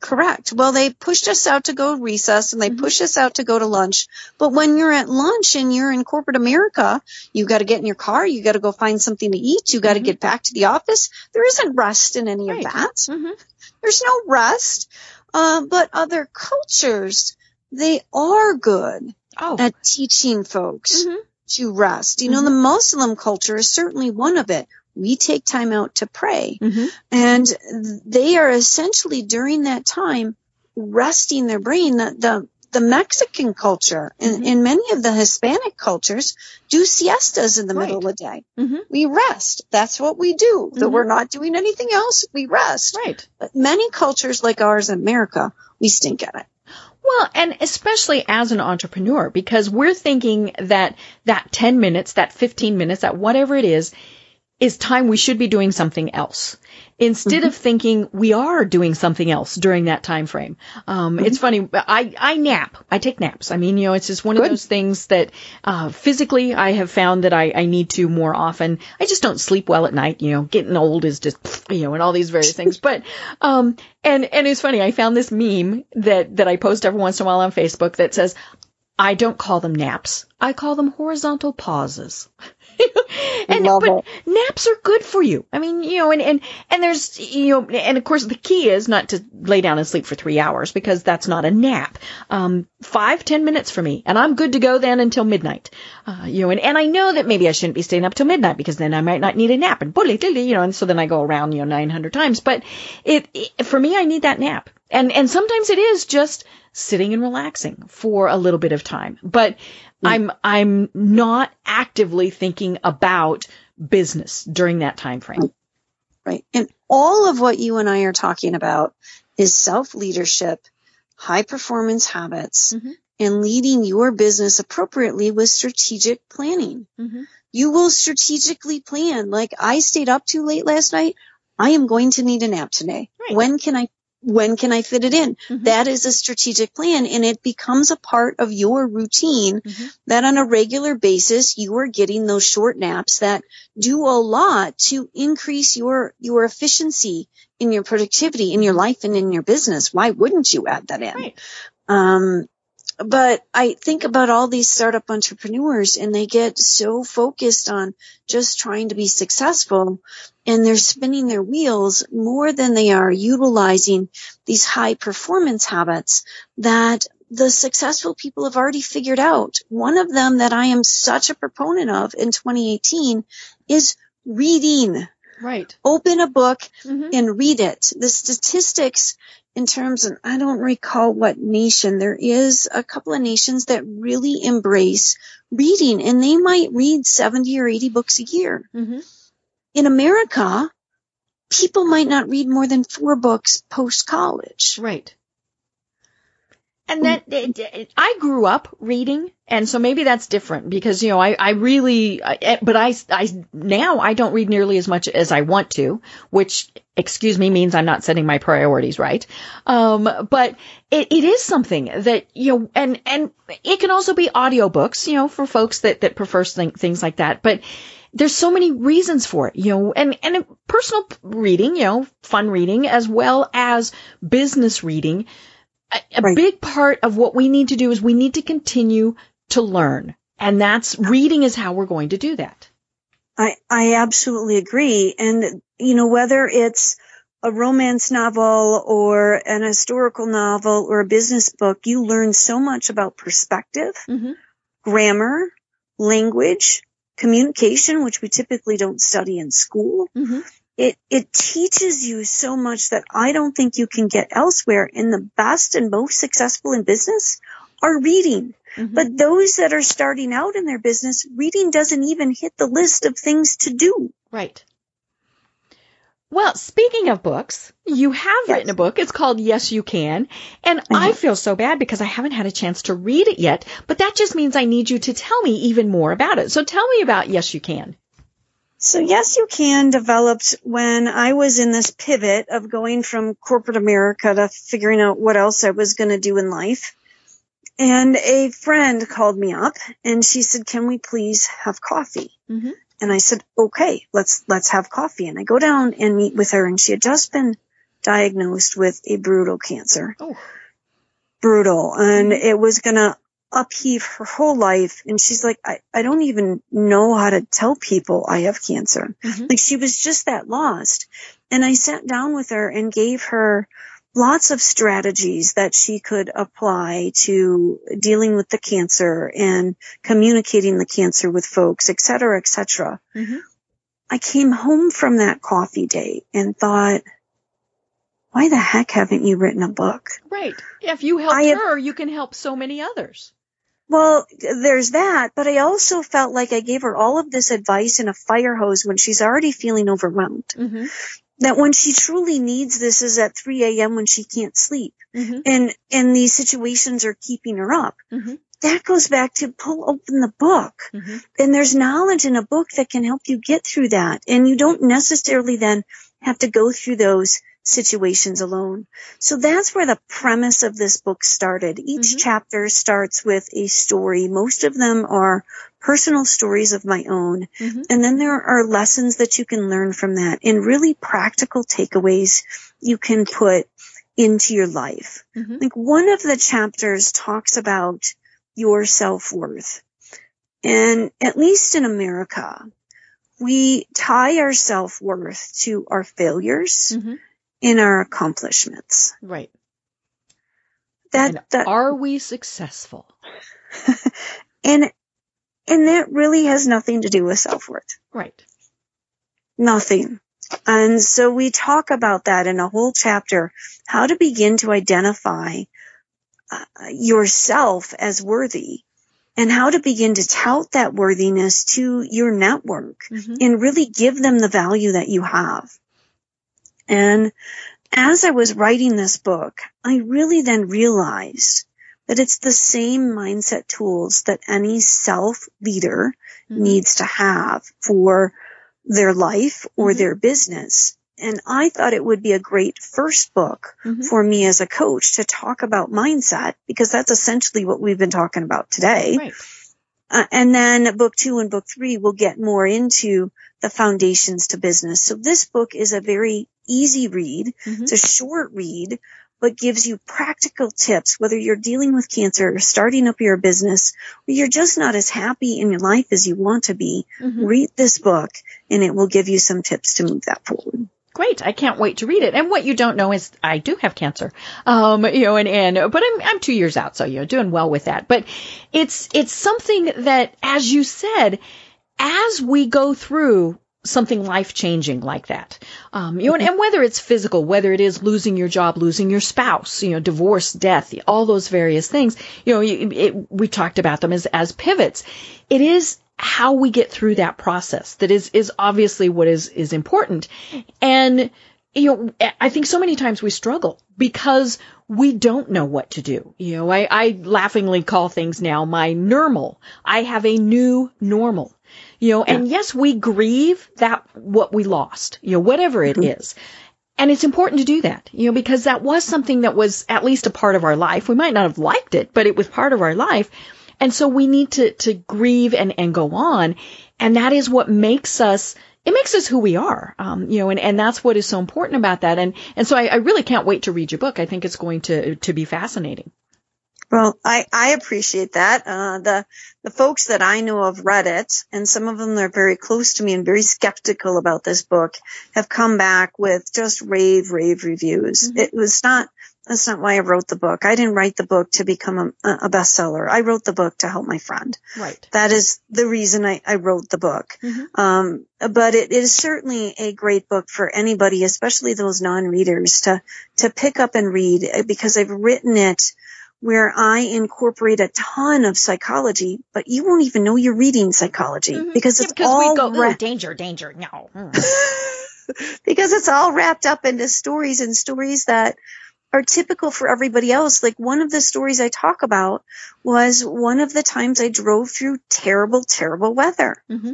Correct. Well, they pushed us out to go recess and they mm-hmm. push us out to go to lunch. But when you're at lunch and you're in corporate America, you got to get in your car. You got to go find something to eat. You got to mm-hmm. get back to the office. There isn't rest in any right. of that. Mm-hmm. There's no rest. Uh, but other cultures, they are good oh. at teaching folks mm-hmm. To rest. You know, the mm-hmm. Muslim culture is certainly one of it we take time out to pray. Mm-hmm. And they are essentially during that time resting their brain. The, the, the Mexican culture and, mm-hmm. and, many of the Hispanic cultures do siestas in the right. middle of the day. Mm-hmm. We rest. That's what we do. That mm-hmm. we're not doing anything else. We rest. Right. But many cultures like ours in America, we stink at it. Well, and especially as an entrepreneur, because we're thinking that that 10 minutes, that 15 minutes, that whatever it is, is time we should be doing something else instead mm-hmm. of thinking we are doing something else during that time frame. Um, mm-hmm. It's funny. I I nap. I take naps. I mean, you know, it's just one Good. of those things that uh, physically I have found that I, I need to more often. I just don't sleep well at night. You know, getting old is just you know, and all these various things. But um, and and it's funny. I found this meme that that I post every once in a while on Facebook that says. I don't call them naps. I call them horizontal pauses. and Love but it. naps are good for you. I mean, you know, and, and and there's you know, and of course the key is not to lay down and sleep for three hours because that's not a nap. Um, five ten minutes for me, and I'm good to go then until midnight. Uh, you know, and, and I know that maybe I shouldn't be staying up till midnight because then I might not need a nap, and bully, bully, you know, and so then I go around you know 900 times. But it, it for me, I need that nap, and and sometimes it is just sitting and relaxing for a little bit of time. But. I'm I'm not actively thinking about business during that time frame. Right. And all of what you and I are talking about is self-leadership, high performance habits, mm-hmm. and leading your business appropriately with strategic planning. Mm-hmm. You will strategically plan. Like I stayed up too late last night. I am going to need a nap today. Right. When can I when can I fit it in? Mm-hmm. That is a strategic plan and it becomes a part of your routine mm-hmm. that on a regular basis you are getting those short naps that do a lot to increase your, your efficiency in your productivity in your life and in your business. Why wouldn't you add that in? Right. Um, but I think about all these startup entrepreneurs and they get so focused on just trying to be successful and they're spinning their wheels more than they are utilizing these high performance habits that the successful people have already figured out. One of them that I am such a proponent of in 2018 is reading. Right. Open a book mm-hmm. and read it. The statistics in terms of, I don't recall what nation, there is a couple of nations that really embrace reading and they might read 70 or 80 books a year. Mm-hmm. In America, people might not read more than four books post college. Right. And that I grew up reading, and so maybe that's different because you know I I really eh, but I I now I don't read nearly as much as I want to, which excuse me means I'm not setting my priorities right. Um, but it, it is something that you know, and and it can also be audiobooks, you know, for folks that that prefer things like that, but there's so many reasons for it, you know, and, and personal reading, you know, fun reading as well as business reading a, a right. big part of what we need to do is we need to continue to learn. And that's reading is how we're going to do that. I, I absolutely agree. And, you know, whether it's a romance novel or an historical novel or a business book, you learn so much about perspective, mm-hmm. grammar, language, communication, which we typically don't study in school. Mm-hmm it, it teaches you so much that I don't think you can get elsewhere. And the best and most successful in business are reading. Mm-hmm. But those that are starting out in their business, reading doesn't even hit the list of things to do. Right. Well, speaking of books, you have yes. written a book. It's called Yes You Can. And mm-hmm. I feel so bad because I haven't had a chance to read it yet, but that just means I need you to tell me even more about it. So tell me about Yes You Can. So Yes You Can developed when I was in this pivot of going from corporate America to figuring out what else I was going to do in life. And a friend called me up and she said, can we please have coffee? Mm-hmm. And I said, okay, let's, let's have coffee. And I go down and meet with her and she had just been diagnosed with a brutal cancer. Oh. Brutal. And mm-hmm. it was going to upheave her whole life. And she's like, I, I don't even know how to tell people I have cancer. Mm-hmm. Like she was just that lost. And I sat down with her and gave her lots of strategies that she could apply to dealing with the cancer and communicating the cancer with folks, et cetera, et cetera. Mm-hmm. I came home from that coffee date and thought, why the heck haven't you written a book? Right. If you help her, you can help so many others. Well, there's that, but I also felt like I gave her all of this advice in a fire hose when she's already feeling overwhelmed. Mm-hmm that when she truly needs this is at 3 a.m. when she can't sleep. Mm-hmm. And, and these situations are keeping her up. Mm-hmm. That goes back to pull open the book. Mm-hmm. And there's knowledge in a book that can help you get through that. And you don't necessarily then have to go through those situations alone. So that's where the premise of this book started. Each mm-hmm. chapter starts with a story. Most of them are personal stories of my own. Mm-hmm. And then there are lessons that you can learn from that and really practical takeaways you can put into your life. Mm-hmm. Like one of the chapters talks about your self-worth. And at least in America, we tie our self-worth to our failures mm-hmm. and our accomplishments. Right. That, that are we successful? and and that really has nothing to do with self-worth. Right. Nothing. And so we talk about that in a whole chapter, how to begin to identify uh, yourself as worthy and how to begin to tout that worthiness to your network mm-hmm. and really give them the value that you have. And as I was writing this book, I really then realized that it's the same mindset tools that any self leader mm-hmm. needs to have for their life or mm-hmm. their business. And I thought it would be a great first book mm-hmm. for me as a coach to talk about mindset because that's essentially what we've been talking about today. Right. Uh, and then book two and book three will get more into the foundations to business. So this book is a very easy read. Mm-hmm. It's a short read, but gives you practical tips, whether you're dealing with cancer or starting up your business, or you're just not as happy in your life as you want to be. Mm-hmm. Read this book and it will give you some tips to move that forward. Great. I can't wait to read it. And what you don't know is I do have cancer. Um, you know, and, and, but I'm, I'm two years out. So, you know, doing well with that. But it's, it's something that, as you said, as we go through something life changing like that. Um, you know, and, and, whether it's physical, whether it is losing your job, losing your spouse, you know, divorce, death, all those various things, you know, it, it, we talked about them as, as pivots. It is how we get through that process that is, is obviously what is, is important. And, you know, I think so many times we struggle because we don't know what to do. You know, I, I laughingly call things now my normal. I have a new normal. You know, and yes, we grieve that what we lost, you know, whatever it mm-hmm. is. And it's important to do that, you know, because that was something that was at least a part of our life. We might not have liked it, but it was part of our life. And so we need to, to grieve and, and go on. And that is what makes us, it makes us who we are. Um, you know, and, and that's what is so important about that. And, and so I, I really can't wait to read your book. I think it's going to, to be fascinating. Well, I, I appreciate that. Uh, the, the folks that I know of read it, and some of them are very close to me and very skeptical about this book, have come back with just rave, rave reviews. Mm-hmm. It was not, that's not why I wrote the book. I didn't write the book to become a, a bestseller. I wrote the book to help my friend. Right. That is the reason I, I wrote the book. Mm-hmm. Um, but it, it is certainly a great book for anybody, especially those non-readers to, to pick up and read because I've written it where I incorporate a ton of psychology, but you won't even know you're reading psychology mm-hmm. because it's yeah, because all we go, ra- danger, danger, no. Mm. because it's all wrapped up into stories and stories that are typical for everybody else. Like one of the stories I talk about was one of the times I drove through terrible, terrible weather. Mm-hmm.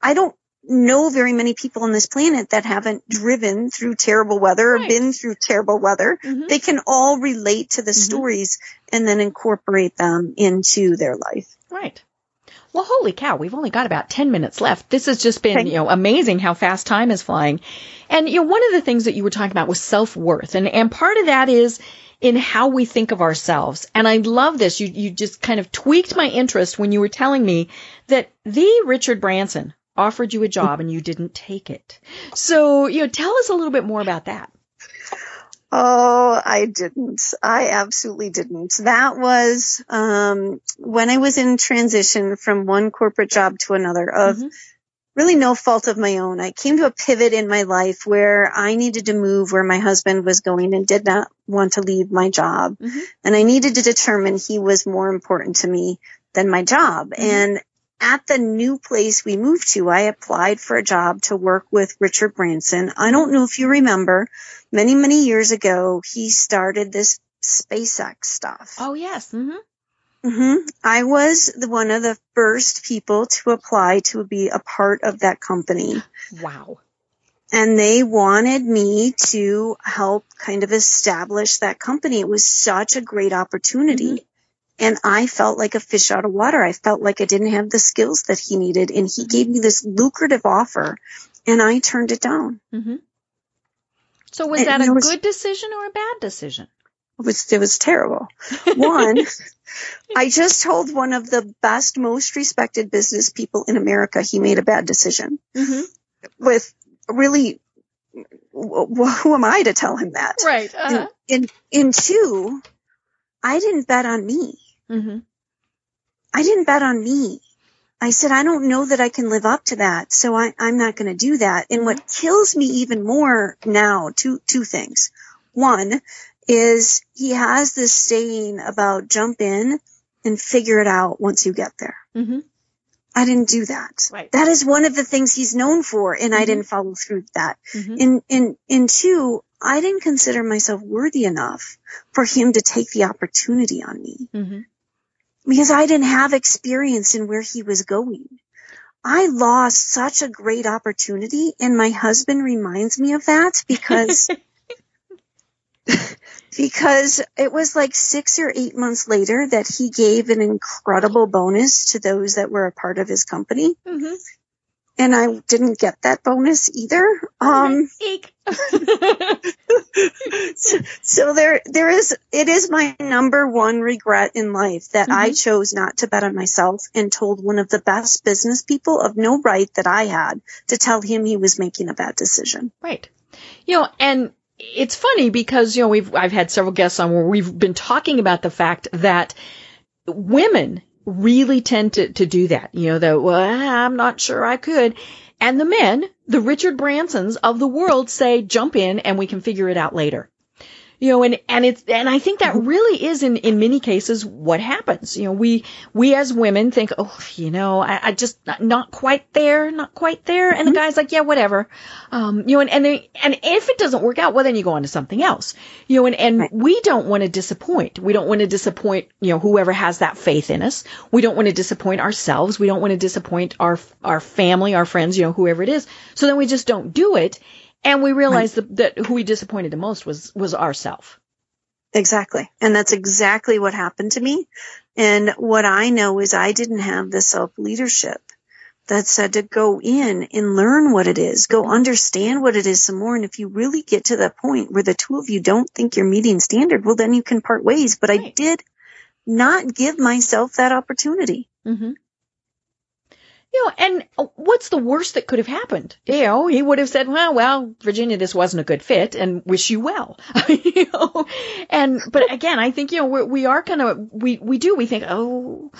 I don't know very many people on this planet that haven't driven through terrible weather or Right. been through terrible weather. Mhm. They can all relate to the Mhm. stories and then incorporate them into their life. Right. Well, holy cow, we've only got about 10 minutes left. This has just been, you know, amazing how fast time is flying. And, you know, one of the things that you were talking about was self-worth. And, and part of that is in how we think of ourselves. And I love this. You, you just kind of tweaked my interest when you were telling me that the Richard Branson offered you a job and you didn't take it. So, you know, tell us a little bit more about that. Oh, I didn't. I absolutely didn't. That was um, when I was in transition from one corporate job to another of Mhm. really no fault of my own. I came to a pivot in my life where I needed to move where my husband was going and did not want to leave my job. Mhm. And I needed to determine he was more important to me than my job. And at the new place we moved to, I applied for a job to work with Richard Branson. I don't know if you remember, many, many years ago, he started this SpaceX stuff. Oh, yes. hmm hmm I was the one of the first people to apply to be a part of that company. Wow. And they wanted me to help kind of establish that company. It was such a great opportunity. And I felt like a fish out of water. I felt like I didn't have the skills that he needed. And he gave me this lucrative offer and I turned it down. hmm So was And that a was- good decision or a bad decision? It was, it was terrible. One, I just told one of the best, most respected business people in America he made a bad decision. hmm with really who am I to tell him that? Right. Uh-huh. In in two, I didn't bet on me. Hmm I didn't bet on me. I said I don't know that I can live up to that, so I, I'm not going to do that. And what kills me even more now, two two things. One is he has this saying about jump in and figure it out once you get there. hmm I didn't do that. Right. That is one of the things he's known for, and I Mhm. didn't follow through that. hmm in in in two i didn't consider myself worthy enough for him to take the opportunity on me hmm because i didn't have experience in where he was going. I lost such a great opportunity and my husband reminds me of that because because it was like six or eight months later that he gave an incredible bonus to those that were a part of his company. Hmm and i didn't get that bonus either um so, so there there is it is my number one regret in life that I Mhm. chose not to bet on myself and told one of the best business people of no right that I had to tell him he was making a bad decision. Right. You know, and it's funny because, you know, we've, I've had several guests on where we've been talking about the fact that women really tend to, to do that. You know, the, well, I'm not sure I could. And the men, the Richard Bransons of the world say, jump in and we can figure it out later. You know, and, and it's, and I think that really is in, in many cases what happens. You know, we, we as women think, oh, you know, I, I just not, not quite there, not quite there. And the guy's like, yeah, whatever. Um, you know, and, and they, and if it doesn't work out, well, then you go on to something else. You know, and, and Right. we don't want to disappoint. We don't want to disappoint, you know, whoever has that faith in us. We don't want to disappoint ourselves. We don't want to disappoint our, our family, our friends, you know, whoever it is. So then we just don't do it. And we realize that, that who we disappointed the most was, was ourself. Exactly. And that's exactly what happened to me. And what I know is I didn't have the self leadership that said to go in and learn what it is, go understand what it is some more. And if you really get to the point where the two of you don't think you're meeting standard, well, then you can part ways. But I did not give myself that opportunity. Mm-hmm. You know, and uh, what's the worst that could have happened? You know, he would have said, well, well, Virginia, this wasn't a good fit and wish you well. you know, and, but again, I think, you know, we're, we are kind of, we, we do, we think, oh,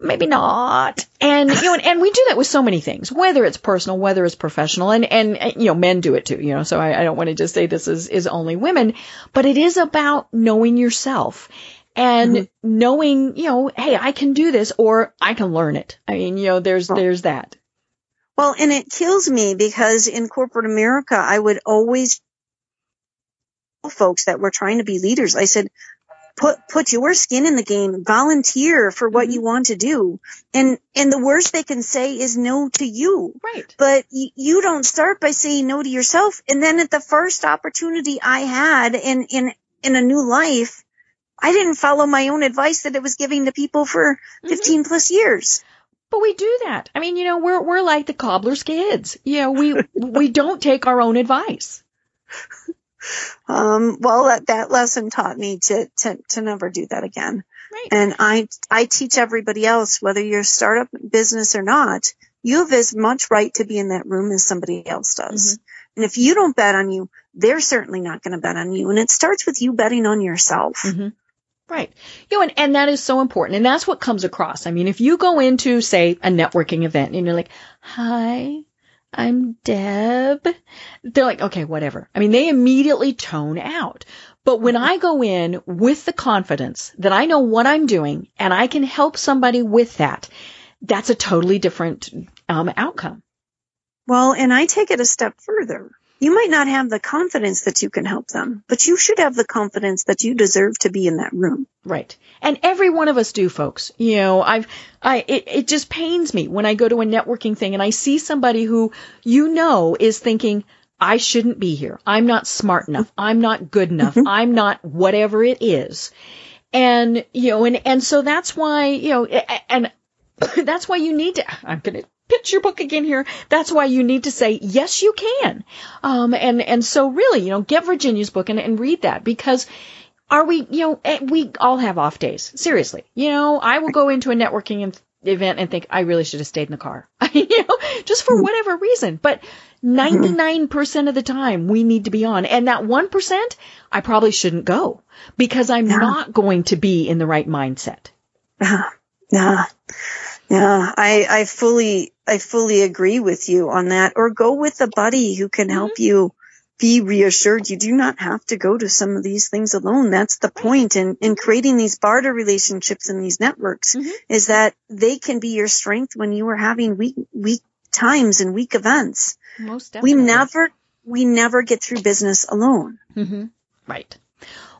maybe not. And, you know, and, and we do that with so many things, whether it's personal, whether it's professional, and, and, you know, men do it too, you know, so I, I don't want to just say this is, is only women, but it is about knowing yourself and Mhm. knowing, you know, hey, I can do this or I can learn it. I mean, you know, there's, Well- there's that. Well, and it kills me because in corporate America, I would always tell folks that were trying to be leaders. I said, put put your skin in the game volunteer for what mm-hmm. you want to do and and the worst they can say is no to you right but y- you don't start by saying no to yourself and then at the first opportunity i had in in in a new life i didn't follow my own advice that it was giving to people for mm-hmm. 15 plus years but we do that. I mean, you know, we're we're like the cobbler's kids. You know, we we don't take our own advice. Um, well, that, that lesson taught me to, to, to never do that again. Right. And I, I teach everybody else, whether you're a startup business or not, you have as much right to be in that room as somebody else does. Mm-hmm. And if you don't bet on you, they're certainly not going to bet on you. And it starts with you betting on yourself. Mm-hmm. Right. You know, and, and that is so important. And that's what comes across. I mean, if you go into, say, a networking event and you're like, hi, I'm Deb. They're like, okay, whatever. I mean, they immediately tone out. But when I go in with the confidence that I know what I'm doing and I can help somebody with that, that's a totally different um, outcome. Well, and I take it a step further you might not have the confidence that you can help them, but you should have the confidence that you deserve to be in that room. Right. And every one of us do, folks. You know, I've, I, it, it just pains me when I go to a networking thing and I see somebody who you know is thinking, I shouldn't be here. I'm not smart enough. I'm not good enough. Mm-hmm. I'm not whatever it is. And, you know, and, and so that's why, you know, and that's why you need to, I'm going to pitch your book again here. That's why you need to say, yes, you can. Um, and, and so really, you know, get Virginia's book and, and read that because are we, you know, eh, we all have off days. Seriously. You know, I will go into a networking event and think I really should have stayed in the car, you know, just for whatever reason. But 99% of the time we need to be on. And that 1%, I probably shouldn't go because I'm yeah. not going to be in the right mindset. Yeah. Yeah. Yeah. I, I fully, I fully agree with you on that. Or go with a buddy who can help mm-hmm. you be reassured. You do not have to go to some of these things alone. That's the point in, in creating these barter relationships and these networks mm-hmm. is that they can be your strength when you are having weak, weak times and weak events. Most definitely. We never, we never get through business alone. Mm-hmm. Right.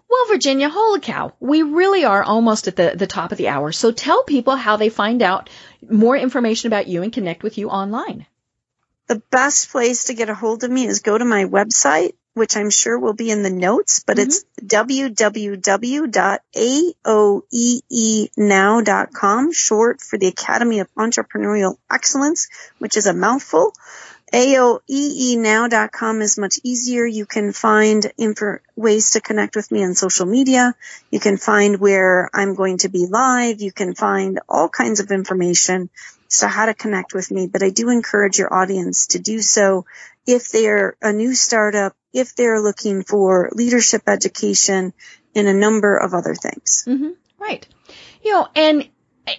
Well, Virginia, holy cow, we really are almost at the, the top of the hour. So tell people how they find out more information about you and connect with you online. The best place to get a hold of me is go to my website, which I'm sure will be in the notes, but mm-hmm. it's www.aoeenow.com, short for the Academy of Entrepreneurial Excellence, which is a mouthful. AOEEnow.com is much easier. You can find ways to connect with me on social media. You can find where I'm going to be live. You can find all kinds of information as to how to connect with me. But I do encourage your audience to do so if they're a new startup, if they're looking for leadership education and a number of other things. Mm-hmm. Right. You know, and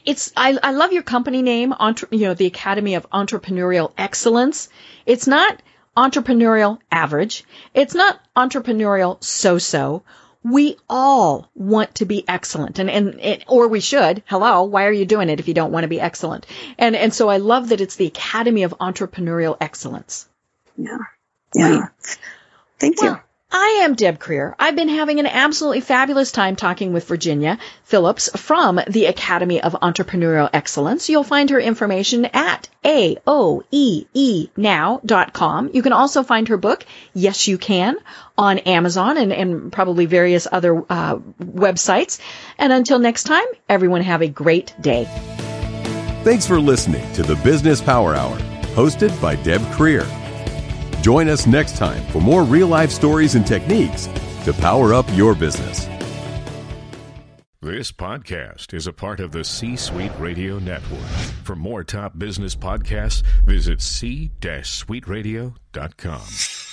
it's I, I love your company name, entre, you know, the Academy of Entrepreneurial Excellence. It's not entrepreneurial average. It's not entrepreneurial so-so. We all want to be excellent and, and, and, or we should. Hello. Why are you doing it if you don't want to be excellent? And, and so I love that it's the Academy of Entrepreneurial Excellence. Yeah. Yeah. Right. Thank you. I am Deb Krier. I've been having an absolutely fabulous time talking with Virginia Phillips from the Academy of Entrepreneurial Excellence. You'll find her information at aoeenow.com. You can also find her book, Yes You Can, on Amazon and, and probably various other uh, websites. And until next time, everyone have a great day. Thanks for listening to the Business Power Hour, hosted by Deb Krier. Join us next time for more real life stories and techniques to power up your business. This podcast is a part of the C Suite Radio Network. For more top business podcasts, visit c-suiteradio.com.